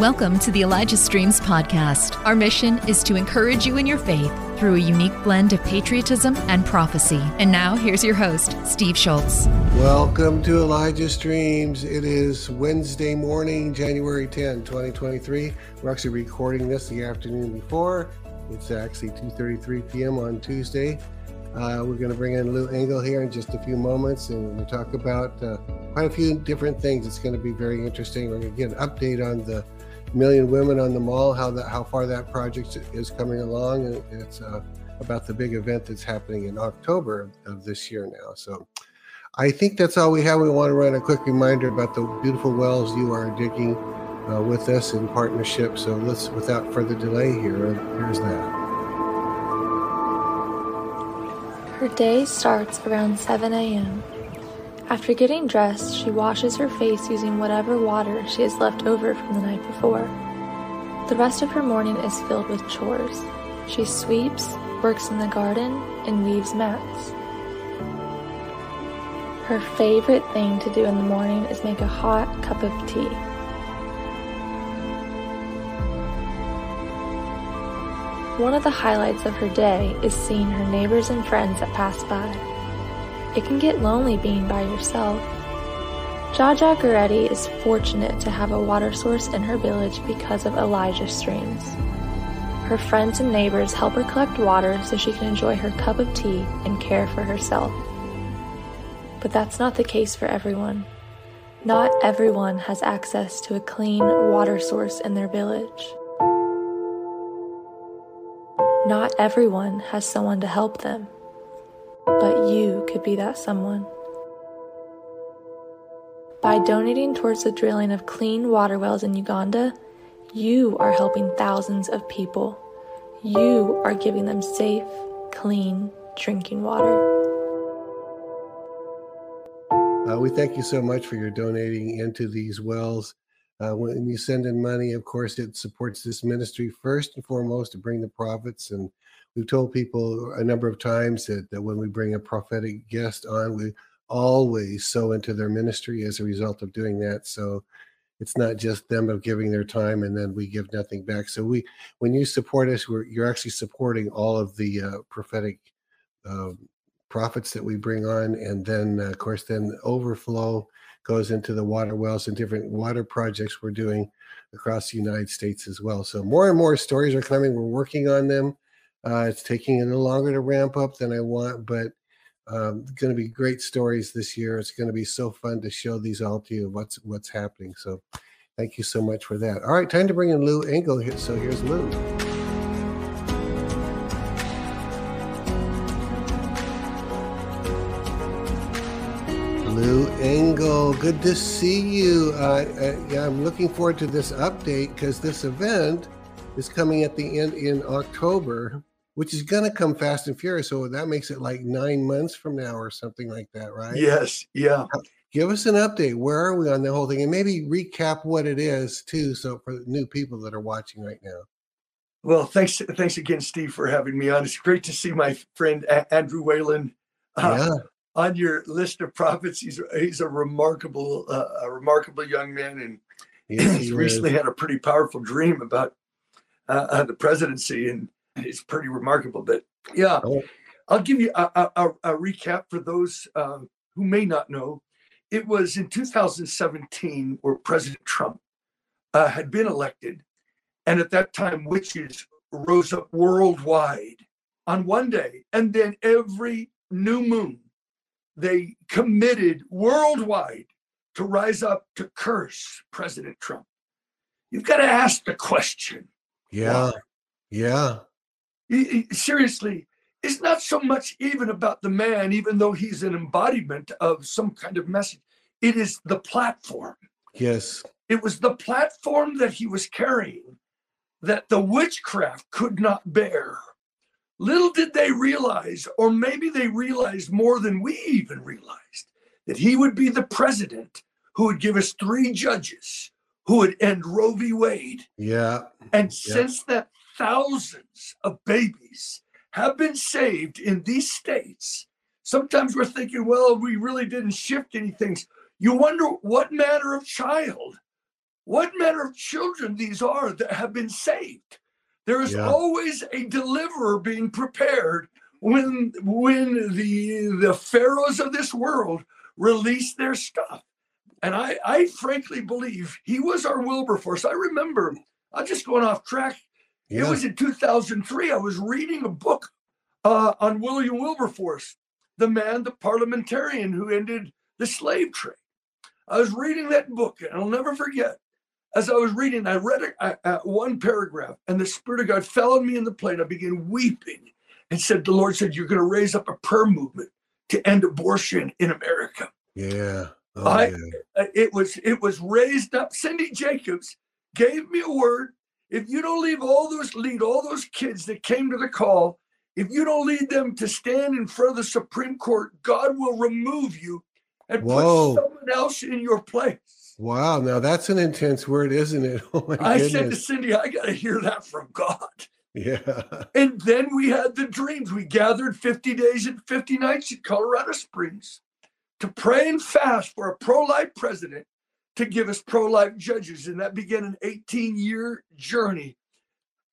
Welcome to the Elijah Streams podcast. Our mission is to encourage you in your faith through a unique blend of patriotism and prophecy. And now, here's your host, Steve Shultz. Welcome to Elijah Streams. It is Wednesday morning, January 10, 2023. We're actually recording this the afternoon before. It's actually 2:33 p.m. on Tuesday. Uh, we're going to bring in Lou Engle here in just a few moments, and we'll talk about uh, quite a few different things. It's going to be very interesting. We're going to get an update on the Million Women on the Mall, how that how far that project is coming along, and it's uh, about the big event that's happening in October of this year now. So. I think that's all we have. We want to run a quick reminder about the beautiful wells you are digging uh, with us in partnership. So let's, without further delay, here here's that. Her day starts around 7 a.m. After getting dressed, she washes her face using whatever water she has left over from the night before. The rest of her morning is filled with chores. She sweeps, works in the garden, and weaves mats. Her favorite thing to do in the morning is make a hot cup of tea. One of the highlights of her day is seeing her neighbors and friends that pass by. It can get lonely being by yourself. Jaja Goretti is fortunate to have a water source in her village because of Elijah Streams. Her friends and neighbors help her collect water so she can enjoy her cup of tea and care for herself. But that's not the case for everyone. Not everyone has access to a clean water source in their village. Not everyone has someone to help them you could be that someone. By donating towards the drilling of clean water wells in Uganda, you are helping thousands of people. You are giving them safe, clean drinking water. Uh, we thank you so much for your donating into these wells. Uh, when you send in money, of course, it supports this ministry first and foremost to bring the prophets and we've told people a number of times that, that when we bring a prophetic guest on, we always sow into their ministry as a result of doing that. So it's not just them of giving their time and then we give nothing back. So we, when you support us, we're, you're actually supporting all of the uh, prophetic uh, prophets that we bring on, and then uh, of course then overflow goes into the water wells and different water projects we're doing across the United States as well. So more and more stories are coming. We're working on them. Uh, it's taking a little longer to ramp up than I want, but um, going to be great stories this year. It's going to be so fun to show these all to you. What's what's happening? So, thank you so much for that. All right, time to bring in Lou Engle. So here's Lou. Lou Engle, good to see you. Uh, uh, yeah, I'm looking forward to this update because this event is coming at the end in October which is going to come fast and furious. So that makes it like nine months from now or something like that, right? Yes. Yeah. Give us an update. Where are we on the whole thing? And maybe recap what it is too. So for new people that are watching right now. Well, thanks, thanks again, Steve, for having me on. It's great to see my friend Andrew Whalen uh, yeah. on your list of prophets. He's he's a remarkable, uh, a remarkable young man, and yes, he's he recently had a pretty powerful dream about uh, uh the presidency. And it's pretty remarkable. But yeah, oh. I'll give you a, a, a recap for those uh, who may not know. It was in 2017 where President Trump uh, had been elected. And at that time, witches rose up worldwide on one day. And then every new moon, they committed worldwide to rise up to curse President Trump. You've got to ask the question. Yeah. Why? Yeah seriously, it's not so much even about the man, even though he's an embodiment of some kind of message. It is the platform. Yes. It was the platform that he was carrying that the witchcraft could not bear. Little did they realize, or maybe they realized more than we even realized, that he would be the president who would give us three judges who would end Roe v. Wade. Yeah. And yeah. since that thousands of babies have been saved in these states. Sometimes we're thinking, well, we really didn't shift anything. You wonder what manner of child what manner of children these are that have been saved. There is yeah. always a deliverer being prepared when when the the pharaohs of this world release their stuff. And I, I frankly believe he was our Wilberforce. I remember, I'm just going off track. Yeah. It was in 2003. I was reading a book uh, on William Wilberforce, the man, the parliamentarian who ended the slave trade. I was reading that book, and I'll never forget. As I was reading, I read a, a, one paragraph, and the Spirit of God fell on me in the plane. I began weeping and said, The Lord said, You're going to raise up a prayer movement to end abortion in America. Yeah. Oh, I, yeah. Uh, it was it was raised up. Cindy Jacobs gave me a word. If you don't leave all those lead all those kids that came to the call, if you don't lead them to stand in front of the Supreme Court, God will remove you and Whoa. put someone else in your place. Wow, now that's an intense word, isn't it? Oh my I goodness. said to Cindy, I got to hear that from God. Yeah. And then we had the dreams. We gathered 50 days and 50 nights in Colorado Springs to pray and fast for a pro life president to give us pro life judges. And that began an 18 year journey,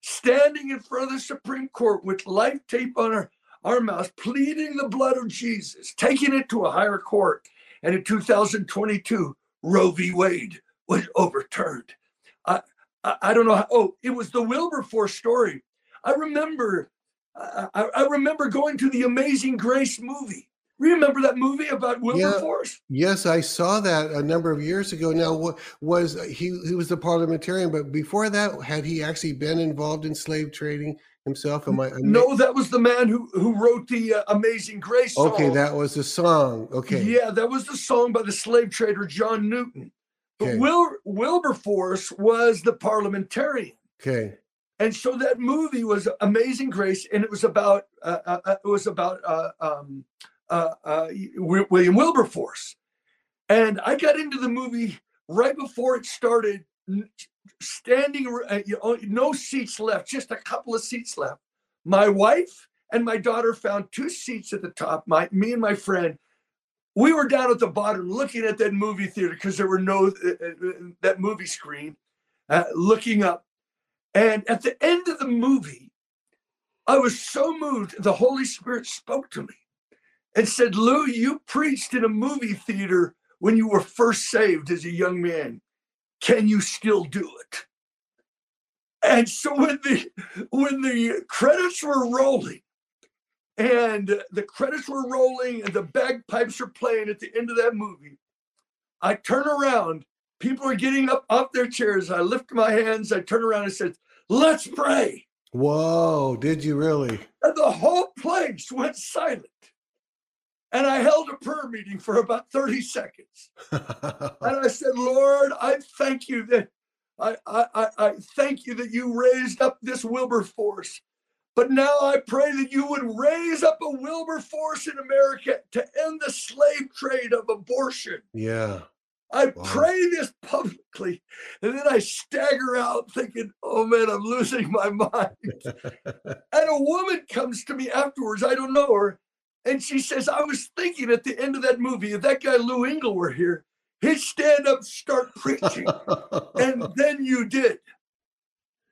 standing in front of the Supreme Court with life tape on our, our mouths, pleading the blood of Jesus, taking it to a higher court. And in 2022, Roe v. Wade was overturned. I, I, I don't know how, oh, it was the Wilberforce story. I remember, I, I remember going to the Amazing Grace movie Remember that movie about Wilberforce? Yeah, yes, I saw that a number of years ago. Now, what was he? He was a parliamentarian, but before that, had he actually been involved in slave trading himself? Am I? Am no, that was the man who who wrote the uh, Amazing Grace. Song. Okay, that was the song. Okay, yeah, that was the song by the slave trader John Newton. But okay. Wil, Wilberforce was the parliamentarian. Okay. And so that movie was Amazing Grace, and it was about uh, uh, uh it was about uh, um, uh, uh, William Wilberforce. And I got into the movie right before it started, standing, uh, you know, no seats left, just a couple of seats left. My wife and my daughter found two seats at the top. My, me and my friend, we were down at the bottom looking at that movie theater because there were no uh, uh, that movie screen, looking up. And at the end of the movie, I was so moved. The Holy Spirit spoke to me and said, Lou, you preached in a movie theater when you were first saved as a young man. Can you still do it? And so when the when the credits were rolling, and the credits were rolling, and the bagpipes are playing at the end of that movie, I turn around. People are getting up off their chairs. I lift my hands. I turn around and said, "Let's pray." Whoa! Did you really? And the whole place went silent. And I held a prayer meeting for about 30 seconds. and I said, Lord, I thank you that I, I, I thank you that you raised up this Wilberforce. But now I pray that you would raise up a Wilberforce in America to end the slave trade of abortion. Yeah. I wow. pray this publicly. And then I stagger out thinking, oh man, I'm losing my mind. and a woman comes to me afterwards. I don't know her. And she says, I was thinking at the end of that movie, if that guy Lou Engle were here, he'd stand up, start preaching. and then you did.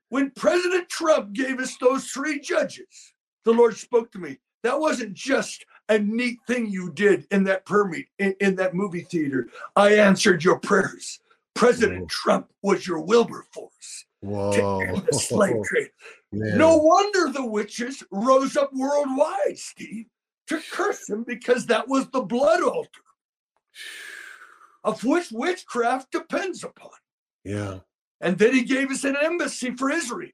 When President Trump gave us those three judges, the Lord spoke to me. That wasn't just a neat thing you did in that prayer meet, in, in that movie theater. I answered your prayers. President Whoa. Trump was your Wilberforce. Whoa. To end the slave trade. No wonder the witches rose up worldwide, Steve to curse him because that was the blood altar of which witchcraft depends upon. Yeah. And then he gave us an embassy for Israel.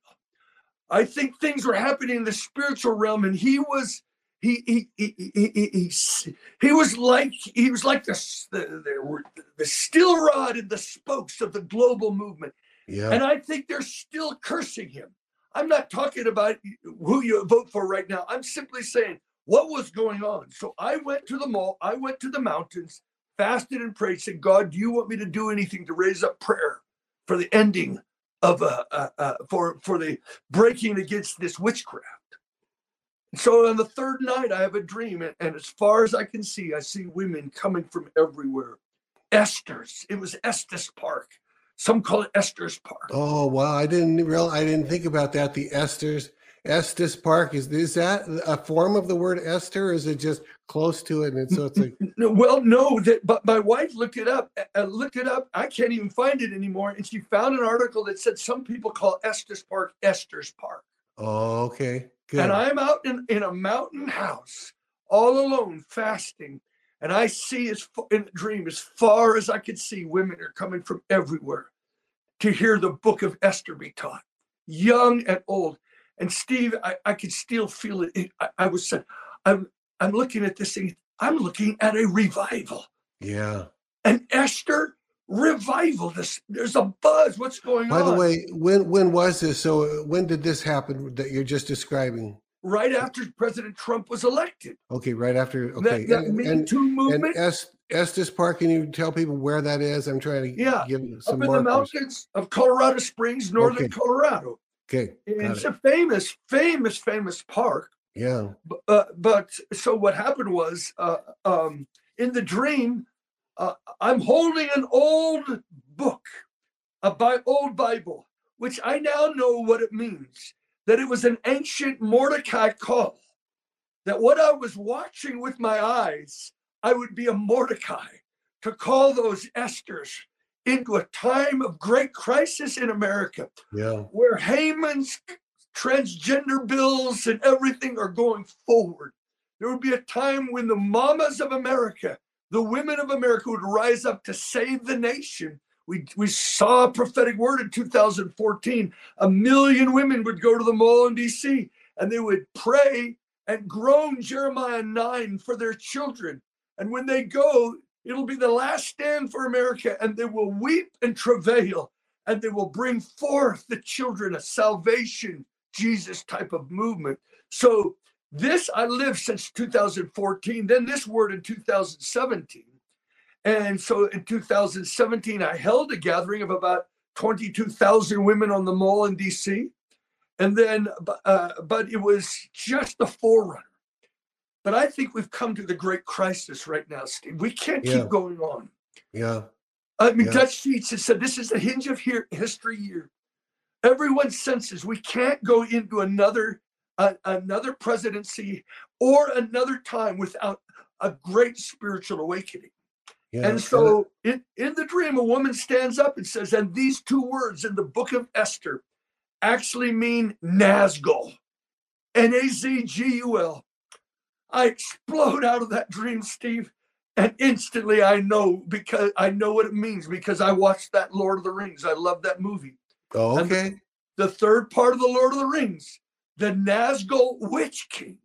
I think things were happening in the spiritual realm, and he was he he he he, he, he, he was like he was like the, the the, the steel rod and the spokes of the global movement. Yeah. And I think they're still cursing him. I'm not talking about who you vote for right now. I'm simply saying what was going on. So I went to the mall, I went to the mountains, fasted and prayed, said, God, do you want me to do anything to raise up prayer for the ending of uh, uh, uh for for the breaking against this witchcraft? So on the third night, I have a dream, and, and as far as I can see, I see women coming from everywhere. Esther's, it was Estes Park, Some call it Estes Park. Oh wow! I didn't real I didn't think about that. The Esters Estes Park is is that a form of the word Esther? Or is it just close to it? And so it's like well, no. That but my wife looked it up. Uh, looked it up. I can't even find it anymore. And she found an article that said some people call Estes Park Esther's Park. Oh, okay. Good. And I'm out in, in a mountain house all alone, fasting, and I see as in a dream as far as I could see, women are coming from everywhere to hear the book of Esther be taught, young and old. And Steve, I, I could still feel it. I, I was, I'm, I'm looking at this thing. I'm looking at a revival. Yeah. An Esther revival. This there's a buzz. What's going By on? By the way, when when was this? So uh, when did this happen that you're just describing? Right after President Trump was elected. Okay, right after. Okay, that, that and, Me and, Too movement. And Estes Park, can you tell people where that is? I'm trying to yeah, give some up in the mountains of Colorado Springs, northern okay. Colorado. Okay, it's it. a famous, famous, famous park. Yeah. Uh, but so what happened was, uh, um, in the dream, uh, I'm holding an old book, a bi- old Bible, which I now know what it means. That it was an ancient Mordecai call. That what I was watching with my eyes, I would be a Mordecai to call those Esthers into a time of great crisis in America. Yeah. Where Haman's transgender bills and everything are going forward. There would be a time when the mamas of America the women of America would rise up to save the nation. We, we saw a prophetic word in 2014. A million women would go to the mall in DC and they would pray and groan Jeremiah 9 for their children. And when they go, it'll be the last stand for America, and they will weep and travail, and they will bring forth the children a salvation, Jesus type of movement. So this I lived since 2014, then this word in 2017. And so in 2017, I held a gathering of about 22,000 women on the mall in DC. And then, uh, but it was just the forerunner. But I think we've come to the great crisis right now, Steve. We can't yeah. keep going on. Yeah. I mean, yeah. Dutch Sheets has said this is the hinge of here, history year. Everyone senses we can't go into another a, another presidency or another time without a great spiritual awakening. Yeah. And so in, in the dream, a woman stands up and says, and these two words in the book of Esther actually mean Nazgul, N A Z G U L. I explode out of that dream, Steve. And instantly I know because I know what it means because I watched that Lord of the Rings. I love that movie. Oh, okay. The, the third part of the Lord of the Rings the Nazgul Witch King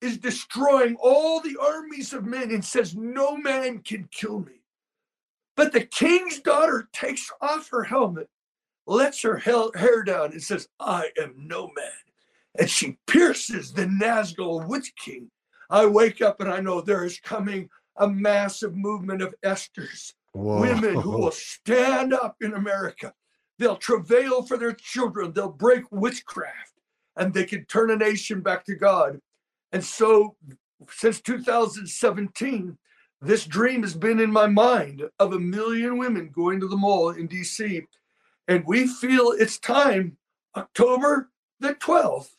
is destroying all the armies of men and says, No man can kill me. But the king's daughter takes off her helmet, lets her hair down, and says, I am no man. And she pierces the Nazgul Witch King. I wake up and I know there is coming a massive movement of Esther's, Whoa. women who will stand up in America. They'll travail for their children, they'll break witchcraft and they can turn a nation back to God. And so, since 2017, this dream has been in my mind of a million women going to the mall in DC. And we feel it's time, October the 12th,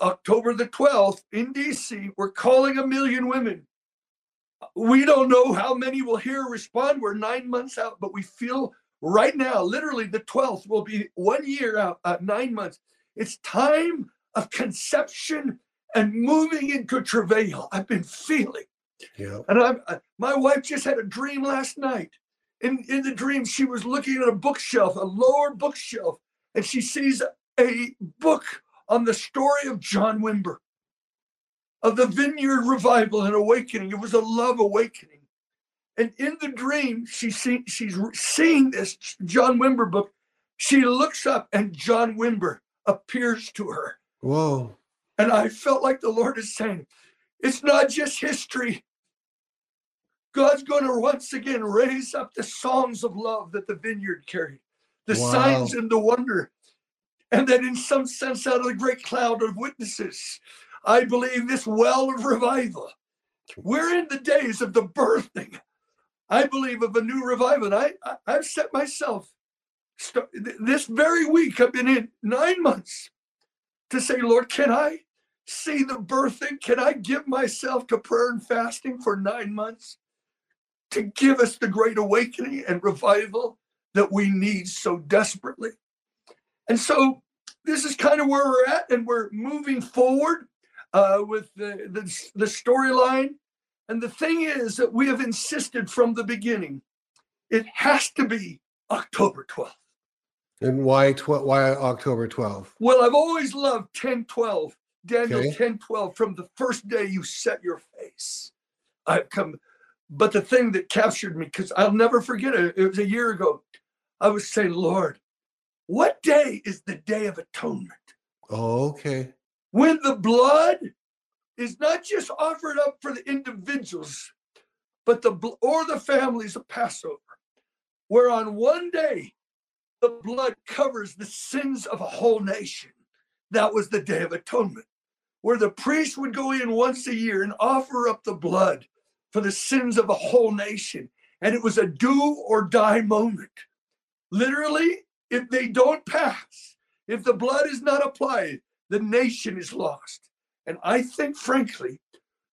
October the 12th in DC, we're calling a million women. We don't know how many will hear or respond. We're nine months out, but we feel right now, literally the 12th will be one year out, uh, nine months. It's time of conception and moving into travail. I've been feeling. Yeah. And I'm, uh, my wife just had a dream last night. In, in the dream, she was looking at a bookshelf, a lower bookshelf, and she sees a book on the story of John Wimber, of the Vineyard Revival and Awakening. It was a love awakening. And in the dream, she see, she's seeing this John Wimber book. She looks up, and John Wimber appears to her. Whoa. And I felt like the Lord is saying, it's not just history. God's going to once again raise up the songs of love that the vineyard carried, the wow. signs and the wonder. And that in some sense, out of the great cloud of witnesses, I believe this well of revival. We're in the days of the birthing, I believe, of a new revival. And I, I, I've set myself this very week, I've been in nine months to say, Lord, can I see the birthing? Can I give myself to prayer and fasting for nine months to give us the great awakening and revival that we need so desperately? And so this is kind of where we're at, and we're moving forward uh, with the, the, the storyline. And the thing is that we have insisted from the beginning, it has to be October 12th. And why tw- why October 12th? Well, I've always loved 10 12, Daniel okay. 10 12, from the first day you set your face. I've come, but the thing that captured me, because I'll never forget it, it was a year ago. I was saying, Lord, what day is the Day of Atonement? Oh, okay. When the blood is not just offered up for the individuals, but the or the families of Passover, where on one day the blood covers the sins of a whole nation. That was the Day of Atonement, where the priest would go in once a year and offer up the blood for the sins of a whole nation. And it was a do or die moment. Literally, if they don't pass, if the blood is not applied, the nation is lost. And I think, frankly,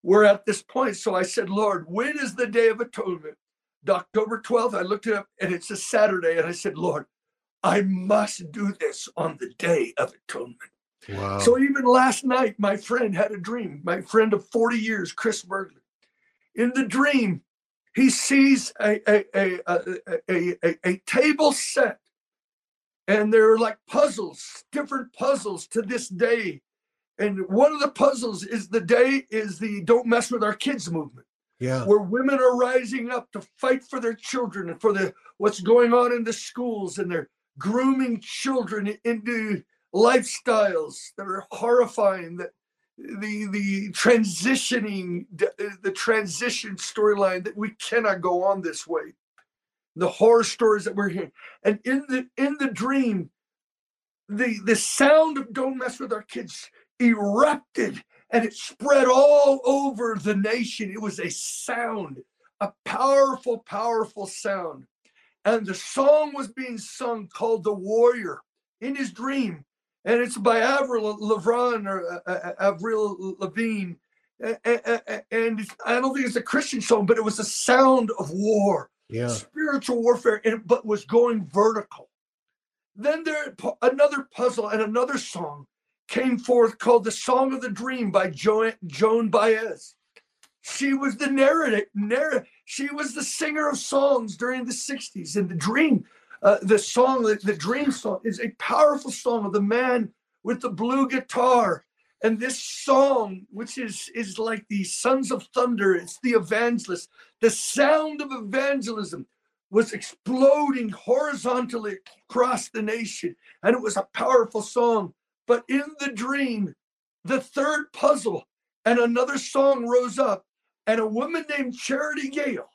we're at this point. So I said, Lord, when is the Day of Atonement? October 12th, I looked it up and it's a Saturday. And I said, Lord, I must do this on the Day of Atonement. Wow. So even last night, my friend had a dream, my friend of 40 years, Chris Bergley. In the dream, he sees a, a, a, a, a, a table set and there are like puzzles, different puzzles to this day. And one of the puzzles is the day is the don't mess with our kids movement. Yeah. Where women are rising up to fight for their children and for the what's going on in the schools and they're grooming children into lifestyles that are horrifying that the the transitioning the transition storyline that we cannot go on this way the horror stories that we're hearing. And in the in the dream, the the sound of "Don't mess with our kids" erupted and it spread all over the nation. It was a sound, a powerful, powerful sound. And the song was being sung called "The Warrior" in his dream, and it's by Avril Lavigne or uh, uh Avril Lavigne. And I don't think it's a Christian song, but it was a sound of war yeah. spiritual warfare, and, but was going vertical. Then there another puzzle and another song came forth called "The Song of the Dream" by jo- Joan Baez. She was the narrator, narr- she was the singer of songs during the 60s. And the dream, uh, the song, the, the dream song, is a powerful song of the man with the blue guitar and this song, which is, is like the Sons of Thunder, it's the evangelist, the sound of evangelism was exploding horizontally across the nation. And it was a powerful song. But in the dream, the third puzzle and another song rose up, and a woman named Charity Gayle,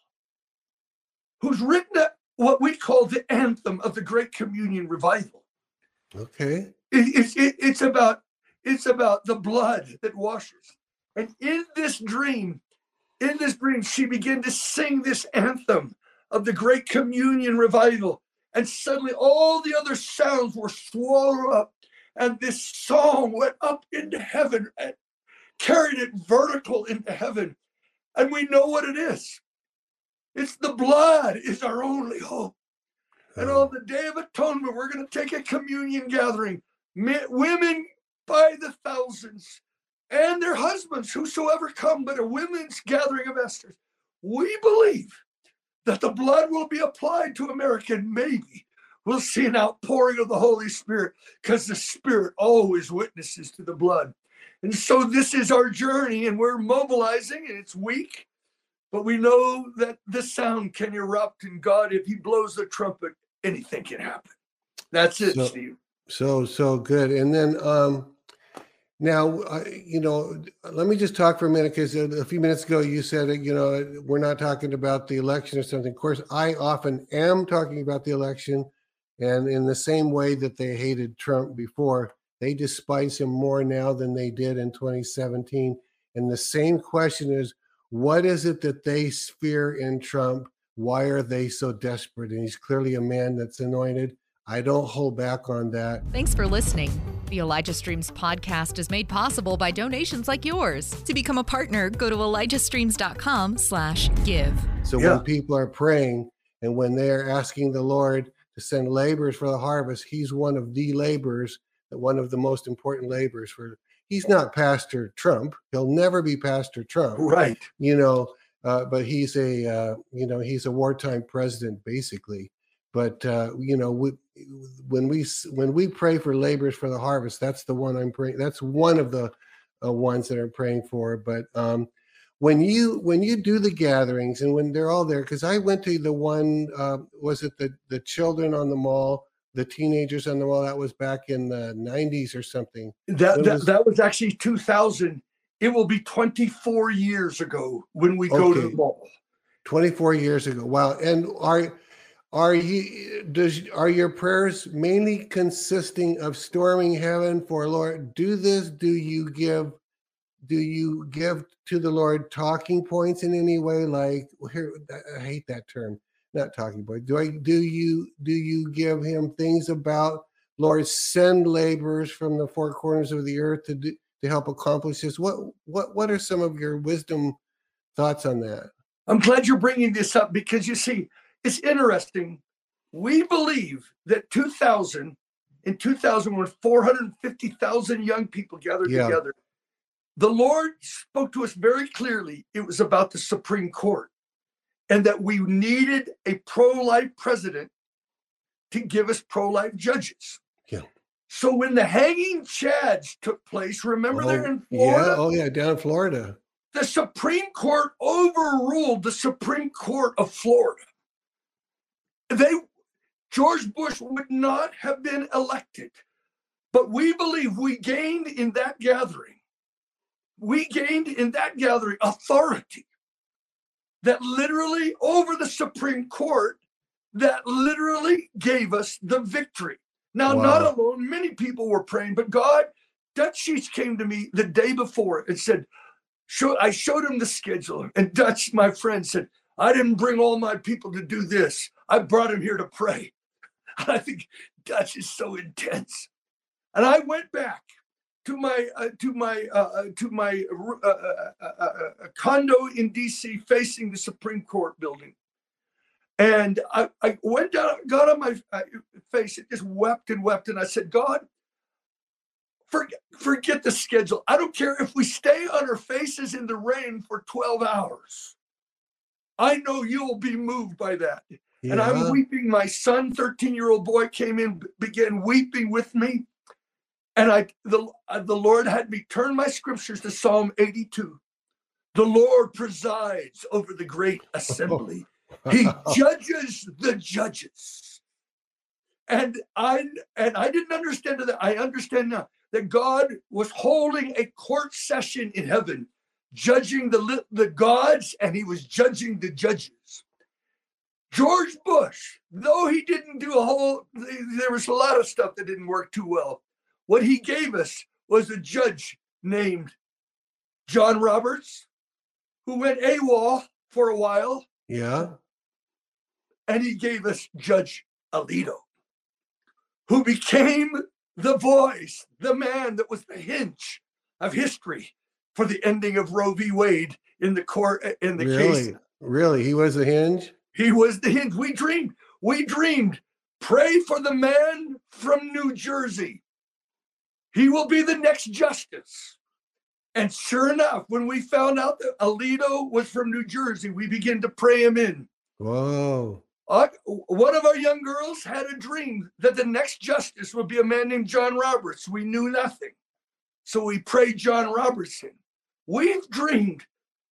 who's written what we call the anthem of the Great Communion Revival. Okay. It, it, it's about it's about the blood that washes. And in this dream, in this dream, she began to sing this anthem of the great communion revival. And suddenly all the other sounds were swallowed up. And this song went up into heaven and carried it vertical into heaven. And we know what it is. It's the blood is our only hope. And on the day of atonement, we're going to take a communion gathering. Men, women by the thousands, and their husbands, whosoever come, but a women's gathering of Esther's. We believe that the blood will be applied to America, and maybe we'll see an outpouring of the Holy Spirit because the Spirit always witnesses to the blood. And so this is our journey, and we're mobilizing, and it's weak, but we know that the sound can erupt, and God, if He blows the trumpet, anything can happen. That's it, so, Steve. So so good. And then um now, uh, you know, let me just talk for a minute because a few minutes ago you said, you know, we're not talking about the election or something. Of course, I often am talking about the election. And in the same way that they hated Trump before, they despise him more now than they did in 2017. And the same question is what is it that they fear in Trump? Why are they so desperate? And he's clearly a man that's anointed. I don't hold back on that. Thanks for listening. The Elijah Streams podcast is made possible by donations like yours. To become a partner, go to elijahstreams.com slash give. So yeah. when people are praying and when they're asking the Lord to send laborers for the harvest, he's one of the laborers, one of the most important laborers for he's not Pastor Trump. He'll never be Pastor Trump. Right. You know, uh, but he's a uh, you know, he's a wartime president basically. But uh, you know, we, when we when we pray for laborers for the harvest, that's the one I'm praying. That's one of the uh, ones that I'm praying for. But um, when you when you do the gatherings and when they're all there, because I went to the one uh, was it the the children on the mall, the teenagers on the mall. That was back in the 90s or something. That that was, that was actually 2000. It will be 24 years ago when we okay. go to the mall. 24 years ago. Wow. And are are you does are your prayers mainly consisting of storming heaven for Lord? Do this? Do you give do you give to the Lord talking points in any way? Like here, I hate that term, not talking point. Do I do you do you give him things about Lord send laborers from the four corners of the earth to do, to help accomplish this? What what what are some of your wisdom thoughts on that? I'm glad you're bringing this up because you see it's interesting. We believe that 2000, in 2000, when 450,000 young people gathered yeah. together, the Lord spoke to us very clearly. It was about the Supreme Court and that we needed a pro life president to give us pro life judges. Yeah. So when the hanging chads took place, remember oh, they're in Florida? Yeah, oh yeah, down in Florida. The Supreme Court overruled the Supreme Court of Florida they George Bush would not have been elected. But we believe we gained in that gathering, we gained in that gathering authority that literally over the Supreme Court that literally gave us the victory. Now, wow. not alone, many people were praying, but God, Dutch Sheets came to me the day before and said, show, I showed him the schedule. And Dutch, my friend, said, I didn't bring all my people to do this. I brought him here to pray. I think Dutch is so intense. And I went back to my uh, to my uh, uh to my uh, uh, uh, condo in D.C. facing the Supreme Court building, and I, I went down, got on my face, and just wept and wept, and I said, God, forget forget the schedule. I don't care if we stay on our faces in the rain for twelve hours. I know you'll be moved by that. Yeah. And I'm weeping. My son, 13 year old boy, came in, began weeping with me. And I, the, uh, the Lord had me turn my scriptures to Psalm 82. The Lord presides over the great assembly. he judges the judges. And I and I didn't understand that. I understand now that God was holding a court session in heaven judging the, the gods and he was judging the judges. George Bush, though he didn't do a whole, there was a lot of stuff that didn't work too well. What he gave us was a judge named John Roberts, who went AWOL for a while. Yeah. And he gave us Judge Alito, who became the voice, the man that was the hinge of history for the ending of Roe v. Wade in the court in the really? case. Really, he was the hinge. He was the hinge. We dreamed. We dreamed. Pray for the man from New Jersey. He will be the next justice. And sure enough, when we found out that Alito was from New Jersey, we began to pray him in. Whoa. Uh, one of our young girls had a dream that the next justice would be a man named John Roberts. We knew nothing. So we prayed John Robertson. We've dreamed,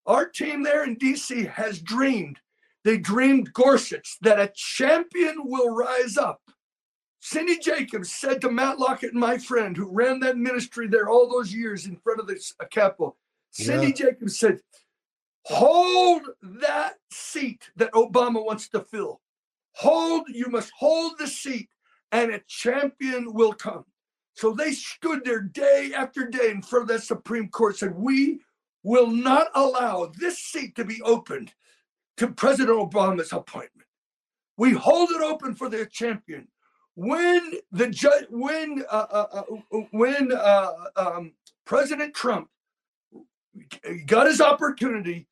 our team there in DC has dreamed, they dreamed Gorsuch that a champion will rise up. Cindy Jacobs said to Matt Lockett, my friend who ran that ministry there all those years in front of the uh, Capitol, Cindy yeah. Jacobs said, hold that seat that Obama wants to fill. Hold, you must hold the seat, and a champion will come. So they stood there day after day in front of that Supreme Court, said, We will not allow this seat to be opened to President Obama's appointment. We hold it open for their champion. when the judge, when uh, uh, uh, when uh, um, President Trump got his opportunity,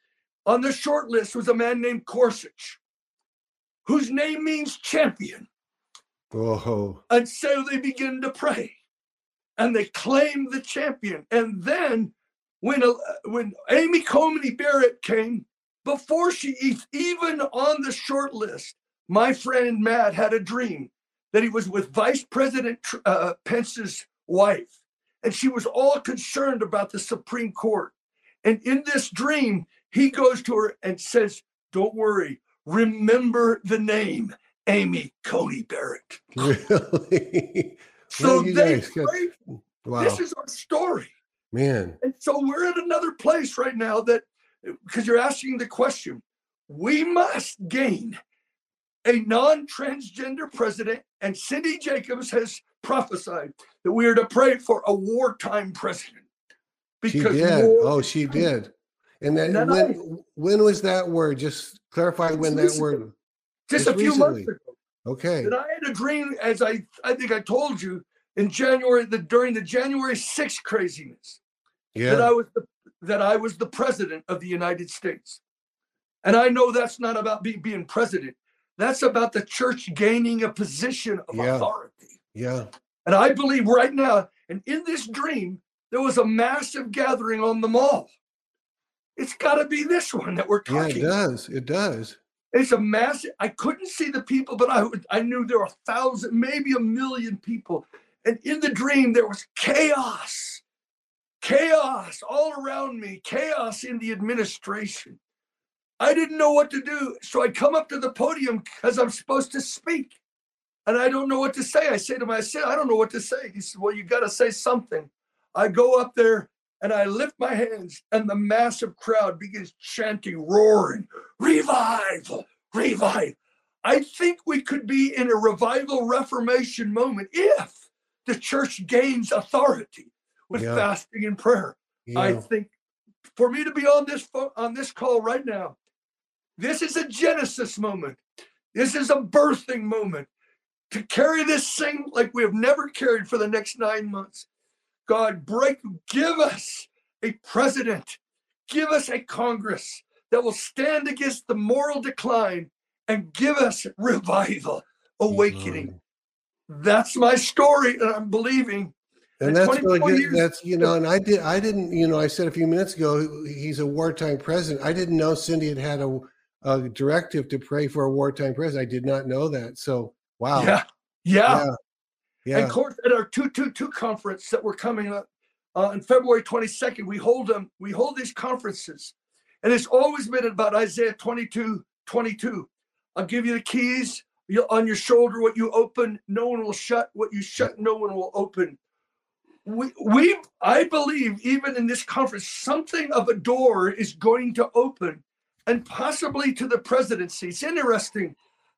on the short list was a man named Gorsuch, whose name means champion. Oh. And so they begin to pray, and they claim the champion. And then when uh, when Amy Coney Barrett came, before she even on the short list, my friend Matt had a dream that he was with Vice President uh, Pence's wife, and she was all concerned about the Supreme Court. And in this dream, he goes to her and says, Don't worry, remember the name Amy Coney Barrett. Really? so they. Wow. This is our story. Man. And so we're at another place right now that, because you're asking the question, we must gain a non transgender president, and Cindy Jacobs has prophesied that we are to pray for a wartime president. Because she did. Oh, she did. And then when, I, when was that word? Just clarify when that word. Just, just a few recently. months ago. Okay. And I had a dream, as I I think I told you in January, the during the January 6th craziness. Yeah. That I was the that I was the president of the United States. And I know that's not about be, being president. That's about the church gaining a position of yeah. authority. Yeah. And I believe right now, and in this dream, there was a massive gathering on the mall. It's got to be this one that we're talking. Yeah, it does. It does. It's a massive. I couldn't see the people, but I I knew there were a thousand, maybe a million people. And in the dream, there was chaos, chaos all around me, chaos in the administration. I didn't know what to do. So I come up to the podium because I'm supposed to speak. And I don't know what to say. I say to myself, I don't know what to say. He said, Well, you got to say something. I go up there and I lift my hands, and the massive crowd begins chanting, roaring, revive, revive. I think we could be in a revival reformation moment if the church gains authority with yeah. fasting and prayer. Yeah. I think for me to be on this on this call right now, this is a Genesis moment. This is a birthing moment to carry this thing like we have never carried for the next nine months. God, break, give us a president, give us a Congress that will stand against the moral decline and give us revival, awakening. That's my story, and I'm believing. And that's really good. Years, that's you know, and I did. I didn't. You know, I said a few minutes ago he's a wartime president. I didn't know Cindy had had a a directive to pray for a wartime president. I did not know that. So wow. Yeah. Yeah. yeah. yeah. And of course, at our 222 conference that we're coming up uh, on February 22nd, we hold them, we hold these conferences. And it's always been about Isaiah 22, 22. I'll give you the keys you on your shoulder. What you open, no one will shut. What you shut, no one will open. We, we, I believe, even in this conference, something of a door is going to open and possibly to the presidency. It's interesting.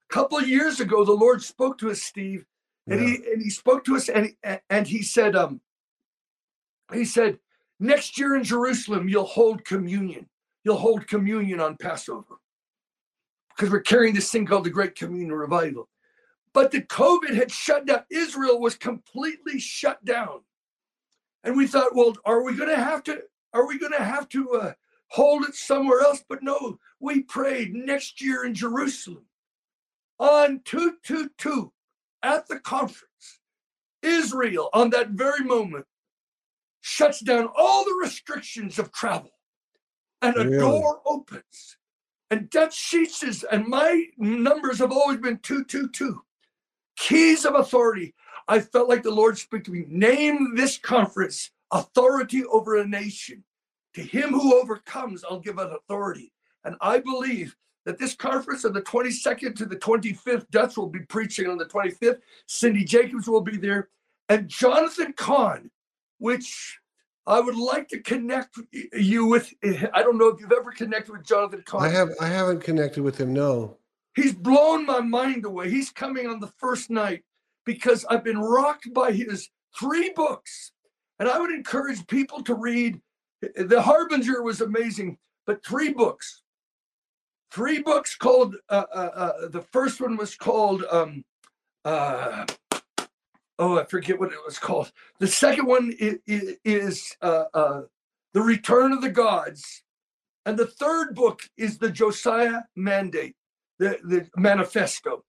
A couple of years ago, the Lord spoke to us, Steve, and yeah. he and he spoke to us, and and he said, um, he said, next year in Jerusalem, you'll hold communion. You'll hold communion on Passover because we're carrying this thing called the Great Communion Revival. But the COVID had shut down. Israel was completely shut down, and we thought, well, are we going to have to? Are we going to have to? Uh, hold it somewhere else. But no, we prayed next year in Jerusalem on 222 at the conference. Israel, on that very moment, shuts down all the restrictions of travel and a really? door opens. And Dutch Sheets is, and my numbers have always been 222. Keys of authority. I felt like the Lord spoke to me. Name this conference authority over a nation. To him who overcomes, I'll give an authority. And I believe that this conference on the 22nd to the 25th, Dutch will be preaching on the 25th. Cindy Jacobs will be there. And Jonathan Cahn, which I would like to connect you with. I don't know if you've ever connected with Jonathan Cahn. I have. I haven't connected with him. No. He's blown my mind away. He's coming on the first night because I've been rocked by his three books, and I would encourage people to read the Harbinger was amazing, but three books, three books called. Uh, uh, uh, the first one was called um, uh, oh, I forget what it was called. The second one is, is uh, uh, The Return of the Gods. And the third book is the Josiah Mandate, the, the manifesto.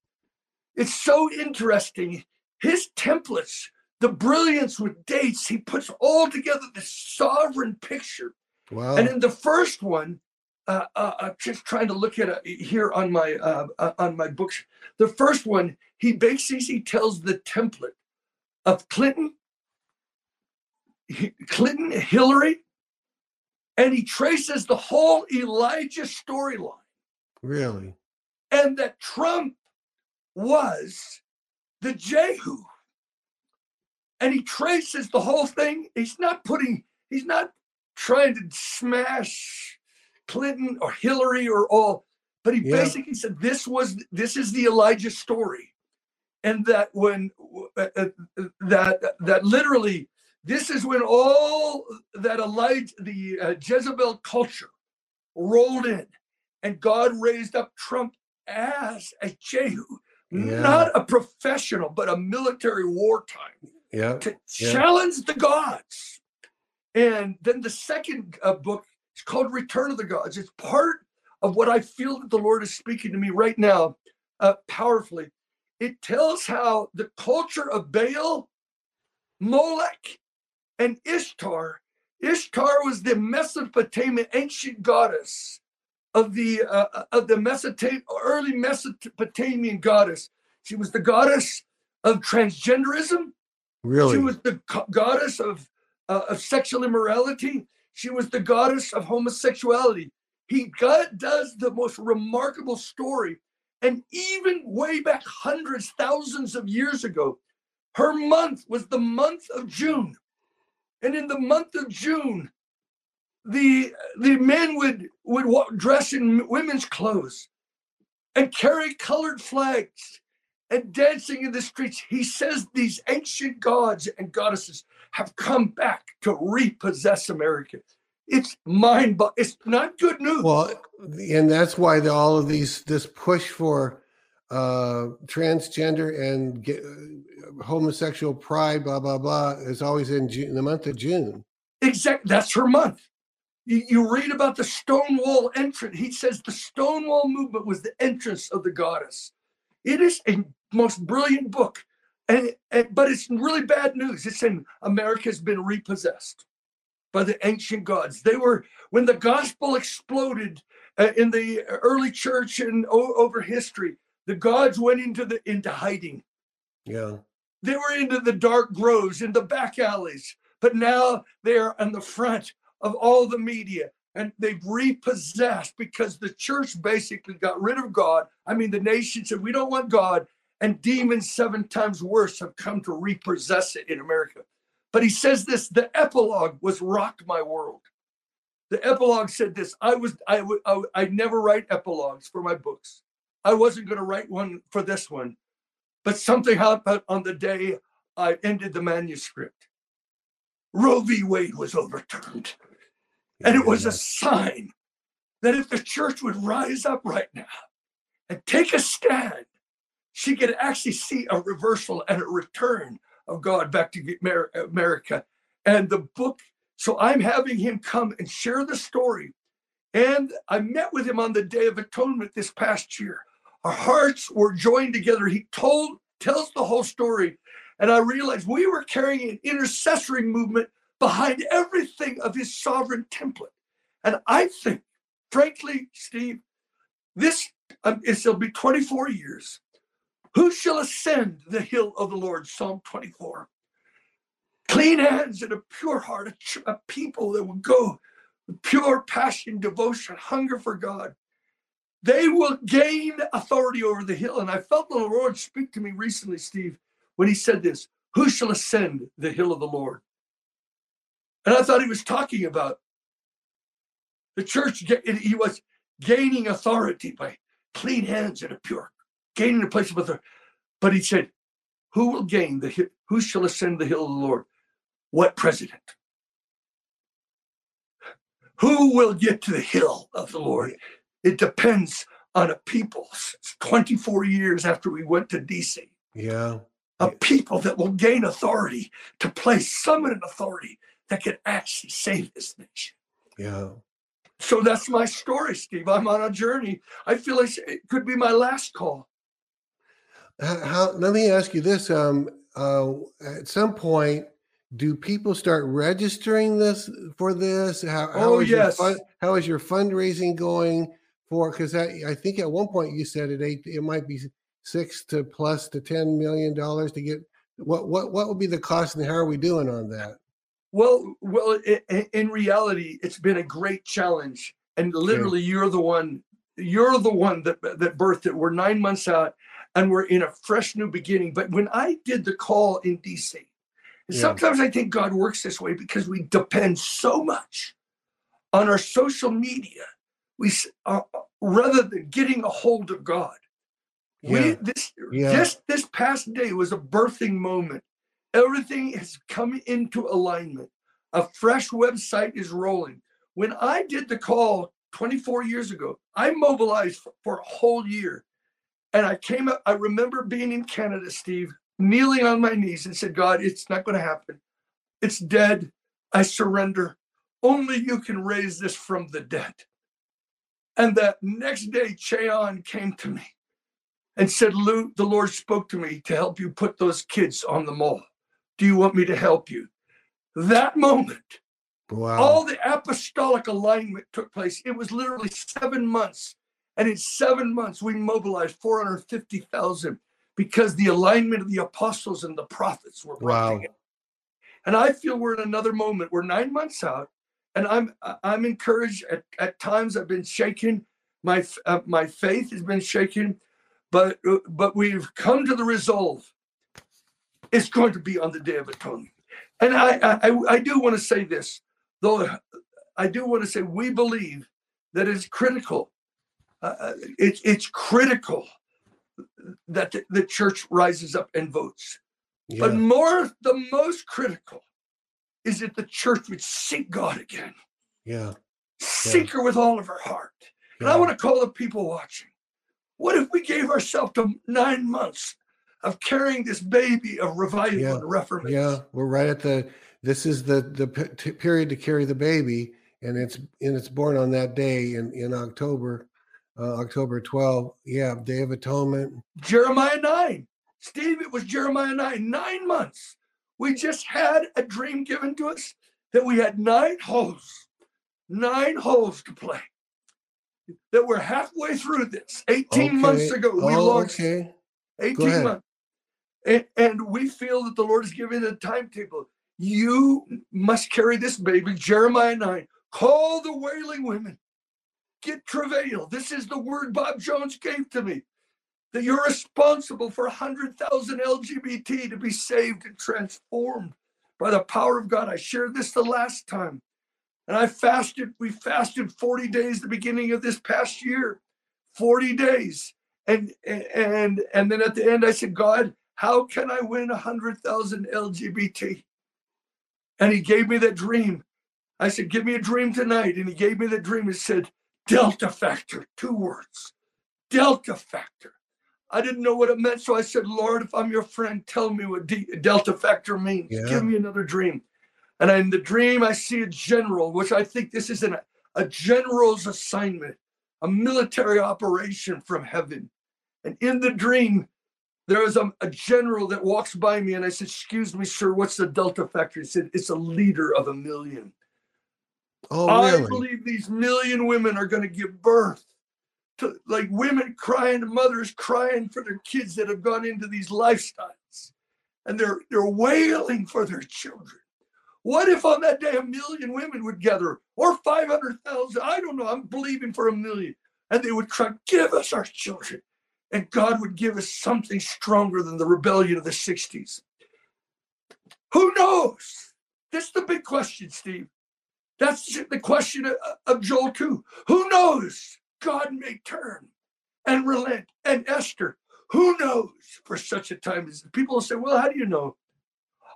It's so interesting. His templates, the brilliance with dates, he puts all together this sovereign picture. Wow. And in the first one, uh, uh, I'm uh, just trying to look at it here on my uh, uh, on my books. The first one, he basically tells the template of Clinton, Clinton, Hillary, and he traces the whole Elijah storyline. Really? And that Trump was the Jehu. And he traces the whole thing. He's not putting, he's not trying to smash Clinton or Hillary or all, but he yeah. basically said this was this is the Elijah story and that when uh, uh, that that literally this is when all that Elijah the uh, Jezebel culture rolled in, and God raised up Trump as a Jehu, yeah. not a professional but a military wartime, yeah, to yeah. challenge the gods. And then the second uh, book is called Return of the Gods. It's part of what I feel that the Lord is speaking to me right now, uh, powerfully it tells how the culture of Baal, Molech, and Ishtar. Ishtar was the Mesopotamian ancient goddess of the uh, of the Mesopotamian early Mesopotamian goddess. She was the goddess of transgenderism. Really, she was the goddess of uh, of sexual immorality. She was the goddess of homosexuality. He God does the most remarkable story and even way back hundreds, thousands of years ago, her month was the month of June. And in the month of June, the, the men would, would dress in women's clothes and carry colored flags and dancing in the streets. He says these ancient gods and goddesses have come back to repossess America. It's mind, but it's not good news. Well, and that's why the, all of these this push for uh transgender and get, uh, homosexual pride, blah blah blah, is always in June, the month of June. Exactly, that's her month. You, you read about the Stonewall entrance. He says the Stonewall movement was the entrance of the goddess. It is a most brilliant book, and, and but it's really bad news. It's saying America has been repossessed by the ancient gods. They were, when the gospel exploded uh, in the early church and over history, the gods went into the into hiding. Yeah. They were into the dark groves, in the back alleys, but now they're on the front of all the media and they've repossessed because the church basically got rid of God. I mean, the nation said, we don't want God. And demons seven times worse have come to repossess it in America. But he says this the epilogue was rocked my world. The epilogue said this I was, I I, I never write epilogues for my books. I wasn't going to write one for this one, but something happened on the day I ended the manuscript. Roe v. Wade was overturned. And it was a sign that if the church would rise up right now and take a stand, she could actually see a reversal and a return of God back to America. And the book, so I'm having him come and share the story. And I met with him on the Day of Atonement this past year. Our hearts were joined together. He told, tells the whole story. And I realized we were carrying an intercessory movement behind everything of his sovereign template. And I think, frankly, Steve, this um, it'll be 24 years who shall ascend the hill of the Lord? Psalm 24. Clean hands and a pure heart, a, a people that will go with pure passion, devotion, hunger for God. They will gain authority over the hill. And I felt the Lord speak to me recently, Steve, when he said this Who shall ascend the hill of the Lord? And I thought he was talking about the church. He was gaining authority by clean hands and a pure gaining a place of authority. But he said, Who will gain the who shall ascend the hill of the Lord? What president? Who will get to the hill of the Lord? It depends on a people. It's 24 years after we went to DC. Yeah. a people that will gain authority to place some in authority that could actually save this nation. Yeah. So that's my story, Steve. I'm on a journey. I feel like it could be my last call. How, how let me ask you this. Um, uh, at some point, do people start registering this for this? How, how oh, is yes. Your fun, how is your fundraising going for? Because I, I think at one point you said it eight, it might be six to plus to ten million dollars to get. What what what would be the cost, and how are we doing on that? Well, well, in, in reality, it's been a great challenge, and literally, okay. you're the one. You're the one that that birthed it. We're nine months out, and we're in a fresh new beginning. But when I did the call in DC, yeah. sometimes I think God works this way because we depend so much on our social media. We uh, rather than getting a hold of God. Yeah. We this yeah. just this past day was a birthing moment Everything has come into alignment. A fresh website is rolling. When I did the call 24 years ago, I mobilized for, a whole year. And I came up, I remember being in Canada, Steve, kneeling on my knees and said, God, it's not going to happen. It's dead. I surrender. Only you can raise this from the dead. And that next day, Che Ahn came to me and said, Lou, the Lord spoke to me to help you put those kids on the mall. Do you want me to help you? That moment, wow. all the apostolic alignment took place. It was literally seven months. And in seven months, we mobilized 450,000 because the alignment of the apostles and the prophets were wow. And I feel we're in another moment. We're nine months out, and I'm I'm encouraged. At, at times, I've been shaken. My uh, my faith has been shaken, but uh, but we've come to the resolve it's going to be on the Day of Atonement. And I, I, I do want to say this, though I do want to say we believe that it's critical. Uh, uh it, it's critical that the, the, church rises up and votes. Yeah. But more, the most critical is that the church would seek God again. Yeah. Seek yeah. her with all of her heart. And I want to call the people watching. What if we gave ourselves to nine months of carrying this baby of revival yeah, and reformation. Yeah, we're right at the. This is the the p- period to carry the baby, and it's and it's born on that day in in October, uh, October 12. Yeah, Day of Atonement. Jeremiah nine, Steve. It was Jeremiah nine. Nine months. We just had a dream given to us that we had nine holes, nine holes to play. That we're halfway through this. 18 okay. months ago, we oh, launched. Okay. 18 months. And, we feel that the Lord is giving a timetable. You must carry this baby, Jeremiah 9. Call the wailing women. Get travail. This is the word Bob Jones gave to me that you're responsible for 100,000 LGBT to be saved and transformed by the power of God. I shared this the last time. And I fasted, we fasted 40 days the beginning of this past year. 40 days. And and and then at the end I said, God, how can I win 100,000 LGBT? And he gave me that dream. I said, Give me a dream tonight. And he gave me the dream. He said, Delta factor, two words. Delta factor. I didn't know what it meant. So I said, Lord, if I'm your friend, tell me what D- Delta factor means. Yeah. Give me another dream. And in the dream, I see a general, which I think this is an, a general's assignment, a military operation from heaven. And in the dream, there was a, a, general that walks by me and I said, Excuse me, sir, what's the Delta factor? He said, It's a leader of a million. Oh, really? I believe these million women are going to give birth to like women crying, mothers crying for their kids that have gone into these lifestyles. And they're they're wailing for their children. What if on that day a million women would gather, or 500,000? I don't know. I'm believing for a million. And they would cry, Give us our children and God would give us something stronger than the rebellion of the 60s. Who knows? That's the big question, Steve. That's the question of Joel 2. Who knows? God may turn and relent. And Esther, who knows for such a time as people will say, Well, how do you know?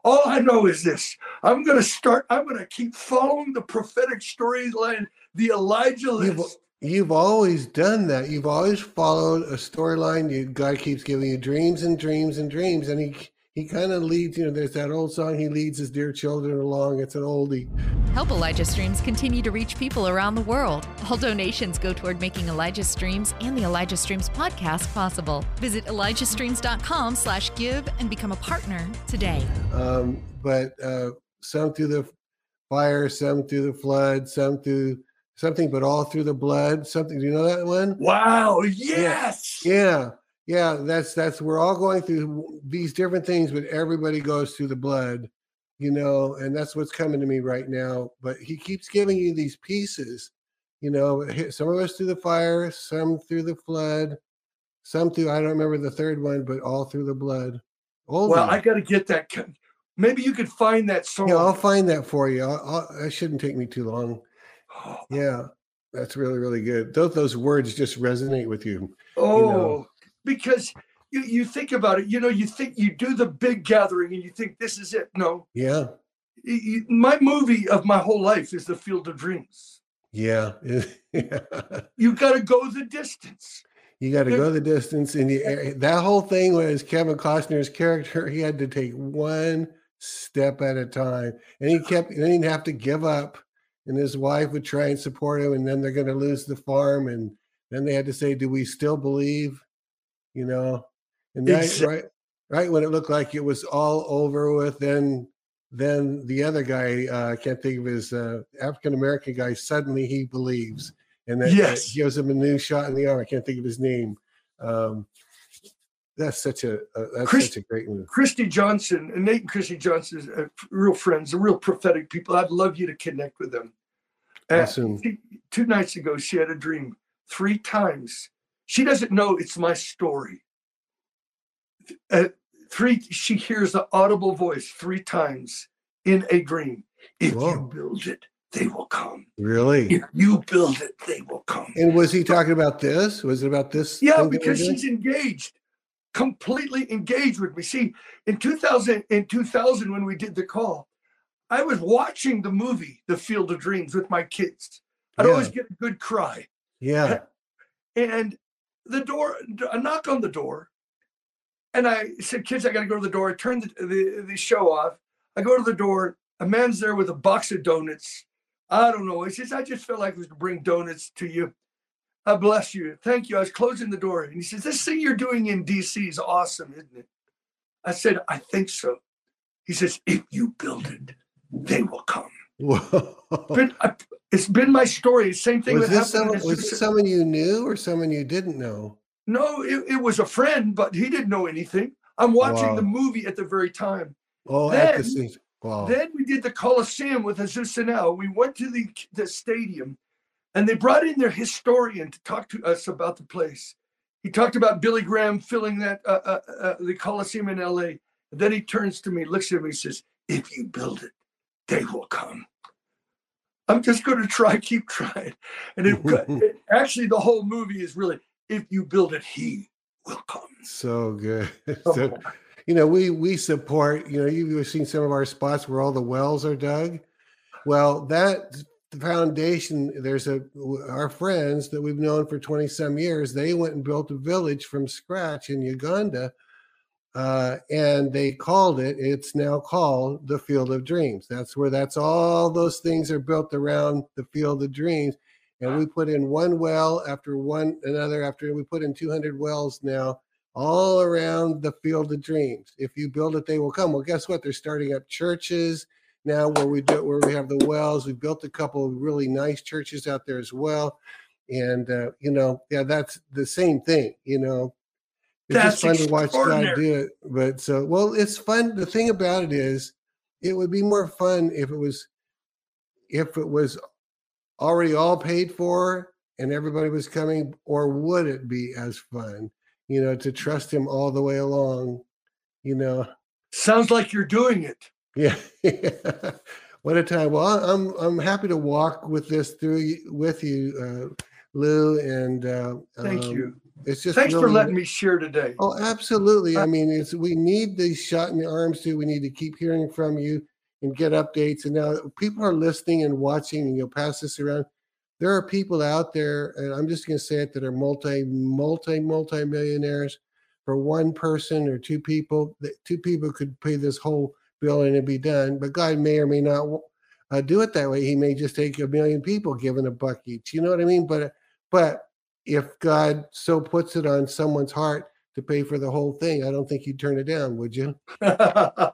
All I know is this I'm going to start, I'm going to keep following the prophetic storyline, the Elijah list. You've always done that. You've always followed a storyline. God keeps giving you dreams and dreams and dreams, and he he kind of leads, you know, there's that old song, he leads his dear children along. It's an oldie. Help Elijah Streams continue to reach people around the world. All donations go toward making Elijah Streams and the Elijah Streams podcast possible. Visit ElijahStreams.com slash give and become a partner today. Um, but uh, some through the fire, some through the flood, some through something, but all through the blood. Something, do you know that one? Wow, yes. Yeah. yeah yeah that's that's we're all going through these different things but everybody goes through the blood you know and that's what's coming to me right now but he keeps giving you these pieces you know some of us through the fire some through the flood some through i don't remember the third one but all through the blood Old well i got to get that maybe you could find that song yeah i'll find that for you I'll, I'll, that shouldn't take me too long. Yeah that's really really good those those words just resonate with you oh you know? Oh, because you, you think about it, you know, you think you do the big gathering and you think this is it. No. Yeah. My movie of my whole life is The Field of Dreams. Yeah. you got to go the distance. You got to go the distance. And the, eh, that whole thing was Kevin Costner's character. He had to take one step at a time. And he kept, and he'd have to give up. And his wife would try and support him. And then they're going to lose the farm. And then they had to say, Do we still believe? you know, and that, right, right when it looked like it was all over with, then then the other guy, uh, I can't think of his uh, African American guy, suddenly he believes, and that, yes. that, gives him a new shot in the arm. I can't think of his name. Um, that's such a uh, that's Chris, such a great move. Christy Johnson and Nate and Christy Johnson are real friends, they're real prophetic people. I'd love you to connect with them. Awesome. She, two nights ago, she had a dream three times she doesn't know it's my story. Uh, three, she hears the audible voice three times in a dream. If Whoa. you build it, they will come. Really? If you build it, they will come. And was he talking about this? Was it about this? Yeah, because she's engaged, completely engaged with me. See, in 2000, in 2000, when we did the call, I was watching the movie The Field of Dreams with my kids. I'd yeah. always get a good cry. Yeah. And the door, a knock on the door. And I said, kids, I got to go to the door. I turned the, the, the, show off. I go to the door. A man's there with a box of donuts. I don't know. He says, I just felt like it was to bring donuts to you. I bless you. Thank you. I was closing the door. And he says, This thing you're doing in DC is awesome, isn't it? I said, I think so. He says, If you build it, they will come. But I, it's been my story. Same thing was this someone, was this someone you knew or someone you didn't know? No, it, it, was a friend, but he didn't know anything. I'm watching wow. the movie at the very time. Oh, then, at the wow. Then we did the Coliseum with Jesus Sanel. We went to the, the stadium and they brought in their historian to talk to us about the place. He talked about Billy Graham filling that uh, uh, uh, the Coliseum in LA. And then he turns to me, looks at me, says, "If you build it, they will come." I'm just going to try, keep trying. And it, it, actually, the whole movie is really, if you build it, he will come. So good. so, oh. you know, we we support. You know, you've seen some of our spots where all the wells are dug. Well, that foundation. There's a our friends that we've known for twenty some years. They went and built a village from scratch in Uganda uh, and they called it it's now called the field of dreams. That's where that's all those things are built around the field of dreams. And we put in one well after one another after we put in 200 wells now all around the field of dreams. If you build it they will come. Well guess what? They're starting up churches now where we do where we have the wells. We built a couple of really nice churches out there as well. And uh, you know yeah that's the same thing you know it's That's just fun to watch God do it. But so, well, it's fun. The thing about it is, it would be more fun if it was, if it was already all paid for and everybody was coming, or would it be as fun, you know, to trust Him all the way along, you know? Sounds like you're doing it. Yeah. what a time. Well, I'm I'm happy to walk with this through with you, uh, Lou, and uh, thank um, you. It's just thanks really, for letting me share today. Oh, absolutely. I mean, it's we need these shot in the arms too. We need to keep hearing from you and get updates. And now people are listening and watching, and you'll pass this around. There are people out there, and I'm just going to say it, that are multi, multi, multi millionaires for one person or two people. That two people could pay this whole bill and it'd be done. But God may or may not uh, do it that way. He may just take a million people giving a buck each. You know what I mean? But but if God so puts it on someone's heart to pay for the whole thing, I don't think you'd turn it down, would you? I,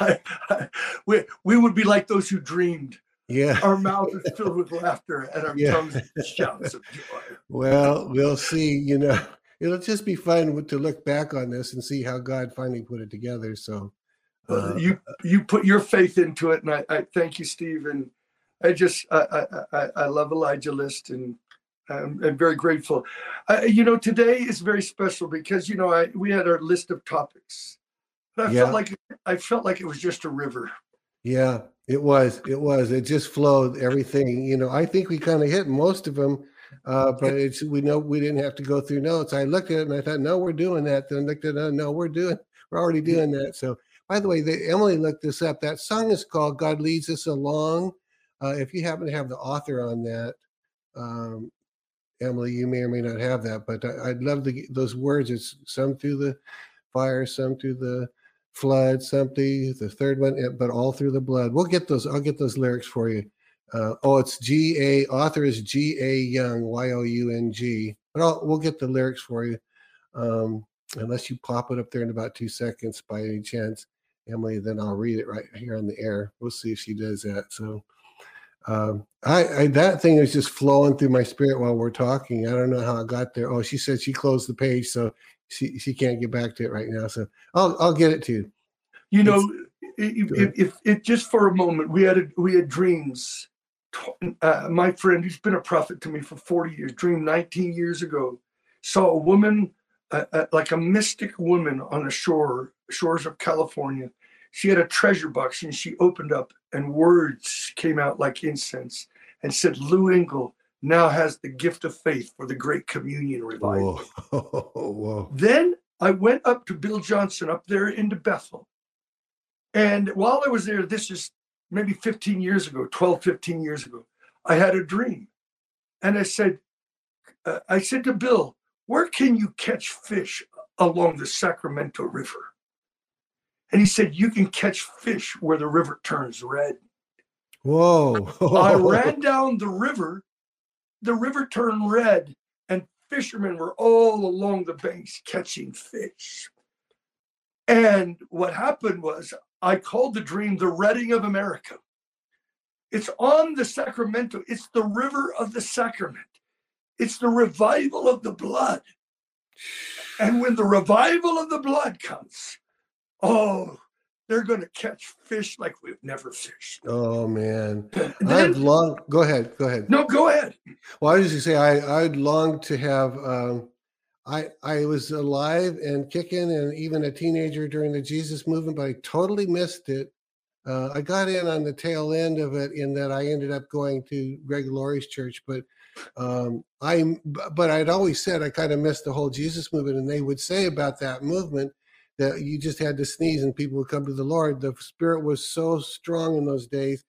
I, we, we would be like those who dreamed. Yeah. Our mouth is filled with laughter and our yeah. tongues shouts of joy. Well, we'll see. You know, it'll just be fun to look back on this and see how God finally put it together. So uh, you you put your faith into it, and I, I thank you, Steve. And I just I I, I love Elijah List, and I'm, I'm very grateful. Uh, you know, today is very special because you know I we had our list of topics. I yeah. felt like I felt like it was just a river. Yeah, it was. It was. It just flowed. Everything. You know, I think we kind of hit most of them. Uh, but it's we know we didn't have to go through notes. I looked at it and I thought, no, we're doing that. Then I looked at it, no, we're doing, we're already doing that. So by the way, the, Emily looked this up. That song is called "God Leads Us Along." Uh, if you happen to have the author on that, um, Emily, you may or may not have that, but I, would love to those words. It's some through the fire, some through the flood, something the third one, eh, but all through the blood. We'll get those. I'll get those lyrics for you. Uh, oh, it's G A. Author is G A Young, Y O U N G. But I'll, we'll get the lyrics for you, um, unless you pop it up there in about two seconds by any chance. Emily, then I'll read it right here on the air. We'll see if she does that. So um, I, I, that thing is just flowing through my spirit while we're talking. I don't know how I got there. Oh, she said she closed the page, so she she can't get back to it right now. So I'll I'll get it to you. You know, if, if, if, just for a moment we had a, we had dreams. Uh, my friend, who's been a prophet to me for 40 years, dreamed 19 years ago, saw a woman, uh, uh, like a mystic woman on the shore shores of California, she had a treasure box and she opened up and words came out like incense and said, Lou Engle now has the gift of faith for the Great Communion Revival. Whoa. Whoa. Then I went up to Bill Johnson up there into Bethel. And while I was there, this is maybe 15 years ago, 12, 15 years ago, I had a dream. And I said, uh, I said to Bill, where can you catch fish along the Sacramento River? And he said, You can catch fish where the river turns red. Whoa. I ran down the river, the river turned red, and fishermen were all along the banks catching fish. And what happened was, I called the dream the redding of America. It's on the Sacramento, it's the river of the sacrament, it's the revival of the blood. And when the revival of the blood comes, oh, they're going to catch fish like we've never fished. Oh man, I'd long. Go ahead. Go ahead. No, go ahead. Well, I was just say I I'd long to have. Um, I I was alive and kicking and even a teenager during the Jesus movement, but I totally missed it. Uh, I got in on the tail end of it in that I ended up going to Greg Laurie's church, but um, I but I'd always said I kind of missed the whole Jesus movement, and they would say about that movement that you just had to sneeze and people would come to the Lord. The Spirit was so strong in those days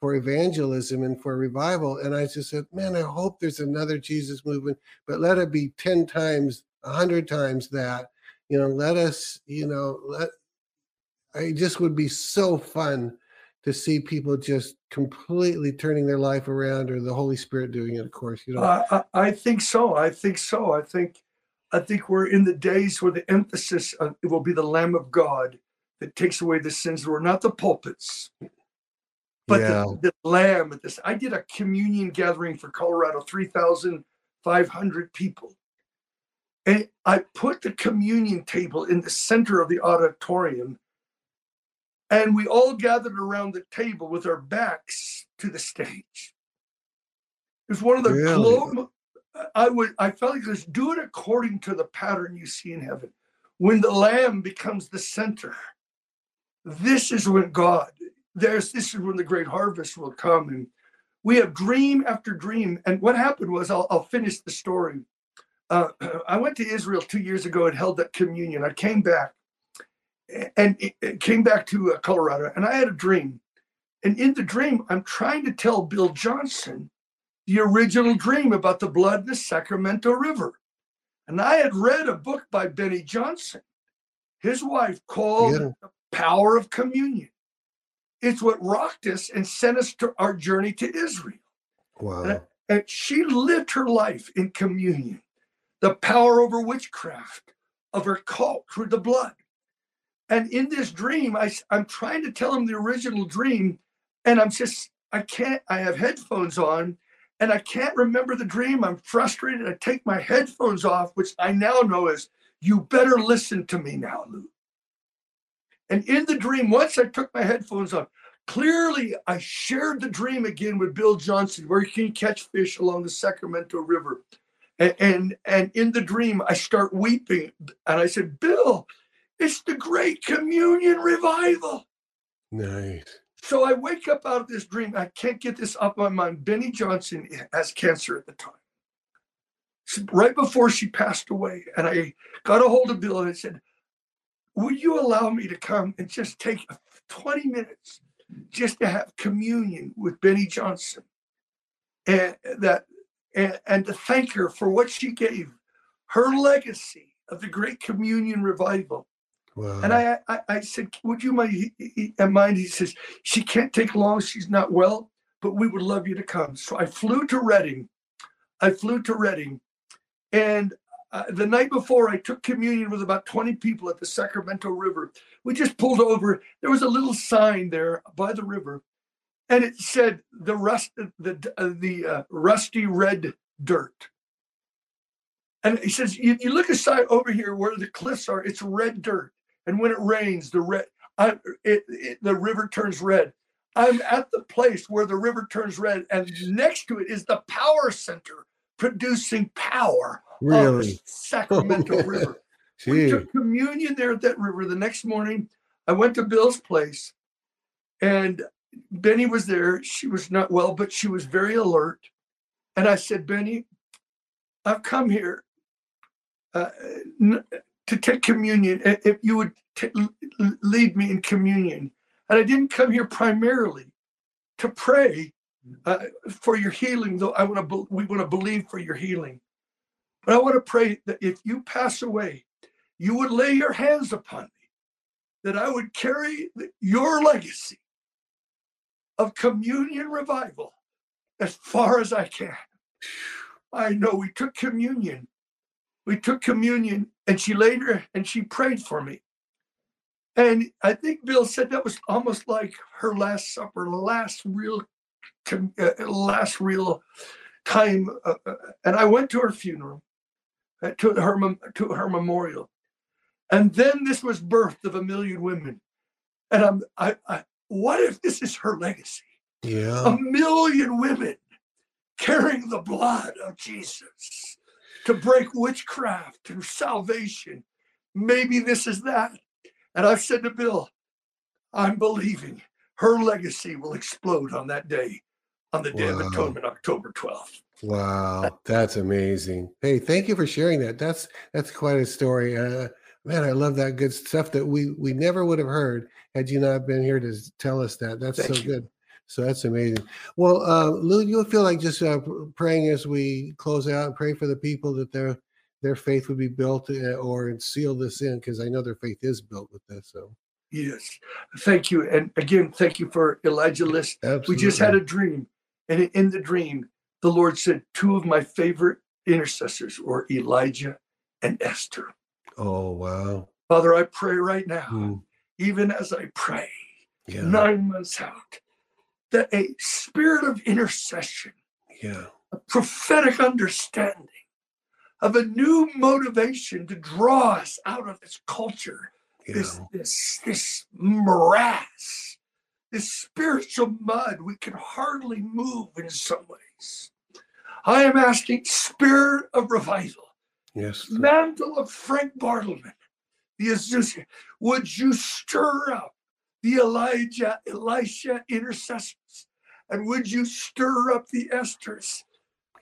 for evangelism and for revival. And I just said, man, I hope there's another Jesus movement, but let it be 10 times, 100 times that. You know, let us, you know, let, I just would be so fun to see people just completely turning their life around or the Holy Spirit doing it, of course. You know, I, I think so. I think so. I think I think we're in the days where the emphasis of, it will be the Lamb of God that takes away the sins. We're not the pulpits, but yeah. the, the Lamb. At this I did a communion gathering for Colorado, three thousand five hundred people, and I put the communion table in the center of the auditorium, and we all gathered around the table with our backs to the stage. It was one of the really? I would I felt like this do it according to the pattern you see in heaven. When the lamb becomes the center, this is when God, there's this is when the great harvest will come. And we have dream after dream. And what happened was I'll, I'll finish the story. Uh, I went to Israel two years ago and held that communion. I came back and it, it came back to uh, Colorado and I had a dream. And in the dream, I'm trying to tell Bill Johnson the original dream about the blood in the Sacramento River. And I had read a book by Beni Johnson, his wife, called yeah. The Power of Communion. It's what rocked us and sent us to our journey to Israel. Wow. And, and she lived her life in communion, the power over witchcraft of her cult through the blood. And in this dream, I, I'm trying to tell him the original dream, and I'm just, I can't, I have headphones on and I can't remember the dream. I'm frustrated. I take my headphones off, which I now know is you better listen to me now, Lou. And in the dream, once I took my headphones off, clearly I shared the dream again with Bill Johnson, where you can catch fish along the Sacramento River. And, and, and in the dream, I start weeping. And I said, Bill, it's the Great Communion Revival. Nice. So I wake up out of this dream. I can't get this off my mind. Beni Johnson has cancer at the time. Right before she passed away. And I got a hold of Bill and I said, Will you allow me to come and just take 20 minutes just to have communion with Beni Johnson? And that and, and to thank her for what she gave, her legacy of the Great Communion Revival Wow. And I, I, I said, would you mind? He, says, she can't take long. She's not well, but we would love you to come. So I flew to Redding. I flew to Redding. And uh, the night before, I took communion with about 20 people at the Sacramento River. We just pulled over. There was a little sign there by the river, and it said the rust, the uh, the uh, rusty red dirt. And he says, you, you look aside over here where the cliffs are, it's red dirt. And when it rains, the red, I, it, it, the river turns red. I'm at the place where the river turns red, and next to it is the power center producing power really? Sacramento oh, River. We took communion there at that river. The next morning, I went to Bill's place, and Beni was there. She was not well, but she was very alert. And I said, Beni, I've come here uh, to take communion, if you would t- lead me in communion. And I didn't come here primarily to pray uh, for your healing, though I want to be- we want to believe for your healing. But I want to pray that if you pass away, you would lay your hands upon me, that I would carry your legacy of communion revival as far as I can. I know we took communion we took communion and she laid her and she prayed for me. And I think Bill said that was almost like her last supper, last real, uh, last real time. Uh, uh, and I went to her funeral, uh, to her to her memorial, and then this was birth of a million women. And I'm, I, I, what if this is her legacy? Yeah, a million women carrying the blood of Jesus to break witchcraft through salvation. Maybe this is that. And I've said to Bill, I'm believing her legacy will explode on that day, on the Day wow. of Atonement, October 12th. Wow, that's amazing. Hey, thank you for sharing that. That's that's quite a story. Uh, man, I love that good stuff that we we never would have heard had you not been here to tell us that. That's thank so you. good. So that's amazing. Well, uh, Lou, you feel like just uh, praying as we close out and pray for the people that their their faith would be built uh, or seal this in because I know their faith is built with this. So yes, thank you, and again, thank you for Elijah List. Absolutely. We just had a dream, and in the dream, the Lord said two of my favorite intercessors were Elijah and Esther. Oh wow, Father, I pray right now, hmm. even as I pray, yeah. nine months out that a spirit of intercession, yeah, a prophetic understanding of a new motivation to draw us out of this culture, yeah. this this this morass, this spiritual mud we can hardly move in some ways. I am asking spirit of revival. Yes. Mantle of Frank Bartleman, the Azusa, would you stir up the Elijah, Elisha intercessors? And would you stir up the Esthers?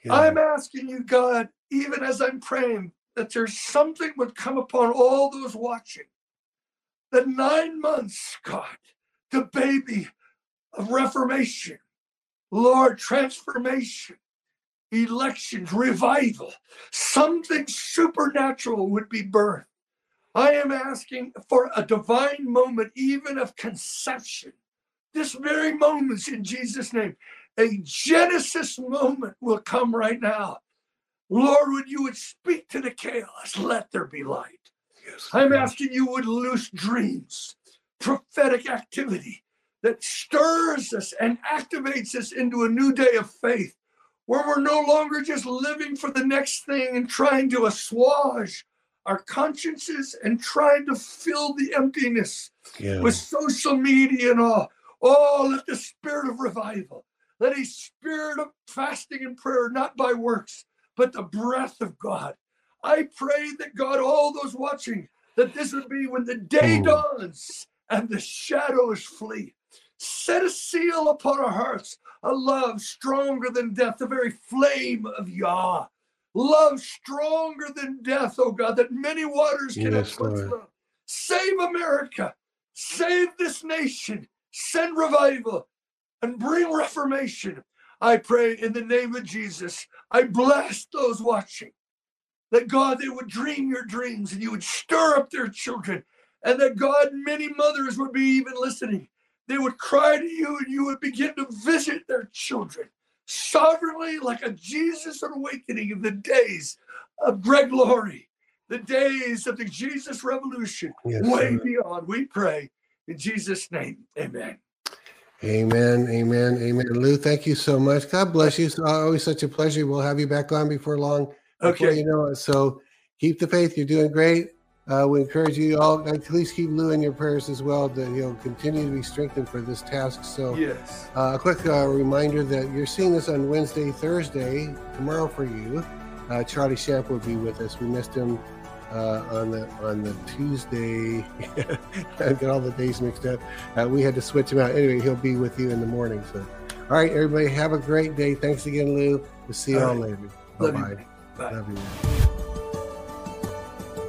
Yeah. I'm asking you, God, even as I'm praying, that there's something would come upon all those watching. The nine months, God, the baby of reformation, Lord, transformation, elections, revival, something supernatural would be birthed. I am asking for a divine moment, even of conception. This very moment, in Jesus' name, a Genesis moment will come right now. Lord, would you would speak to the chaos, let there be light. Yes, I'm asking you would loose dreams, prophetic activity that stirs us and activates us into a new day of faith where we're no longer just living for the next thing and trying to assuage our consciences and trying to fill the emptiness yeah. with social media and all. Oh, let the spirit of revival, let a spirit of fasting and prayer, not by works, but the breath of God. I pray that God, all those watching, that this would be when the day dawns and the shadows flee. Set a seal upon our hearts, a love stronger than death, the very flame of Yah. Love stronger than death, oh God, that many waters can yes, love. Save America. Save this nation. Send revival and bring reformation. I pray in the name of Jesus. I bless those watching that God, they would dream your dreams and you would stir up their children. And that God, many mothers would be even listening. They would cry to you and you would begin to visit their children sovereignly like a Jesus awakening of the days of Greg Laurie, the days of the Jesus revolution, yes, way sir. beyond. We pray in Jesus' name. Amen. Amen. Amen. Amen. Lou, thank you so much. God bless you. It's always such a pleasure. We'll have you back on before long. Okay. You know it. So keep the faith. You're doing great. Uh, we encourage you all at least keep Lou in your prayers as well that he'll continue to be strengthened for this task. So, yes. Uh, a quick uh, reminder that you're seeing this on Wednesday, Thursday, tomorrow for you. Uh, Charlie Shamp will be with us. We missed him uh, on the on the Tuesday. I got all the days mixed up. Uh, we had to switch him out. Anyway, he'll be with you in the morning. So, all right, everybody, have a great day. Thanks again, Lou. We'll see you all, all right. later. Bye-bye. Bye. Love you.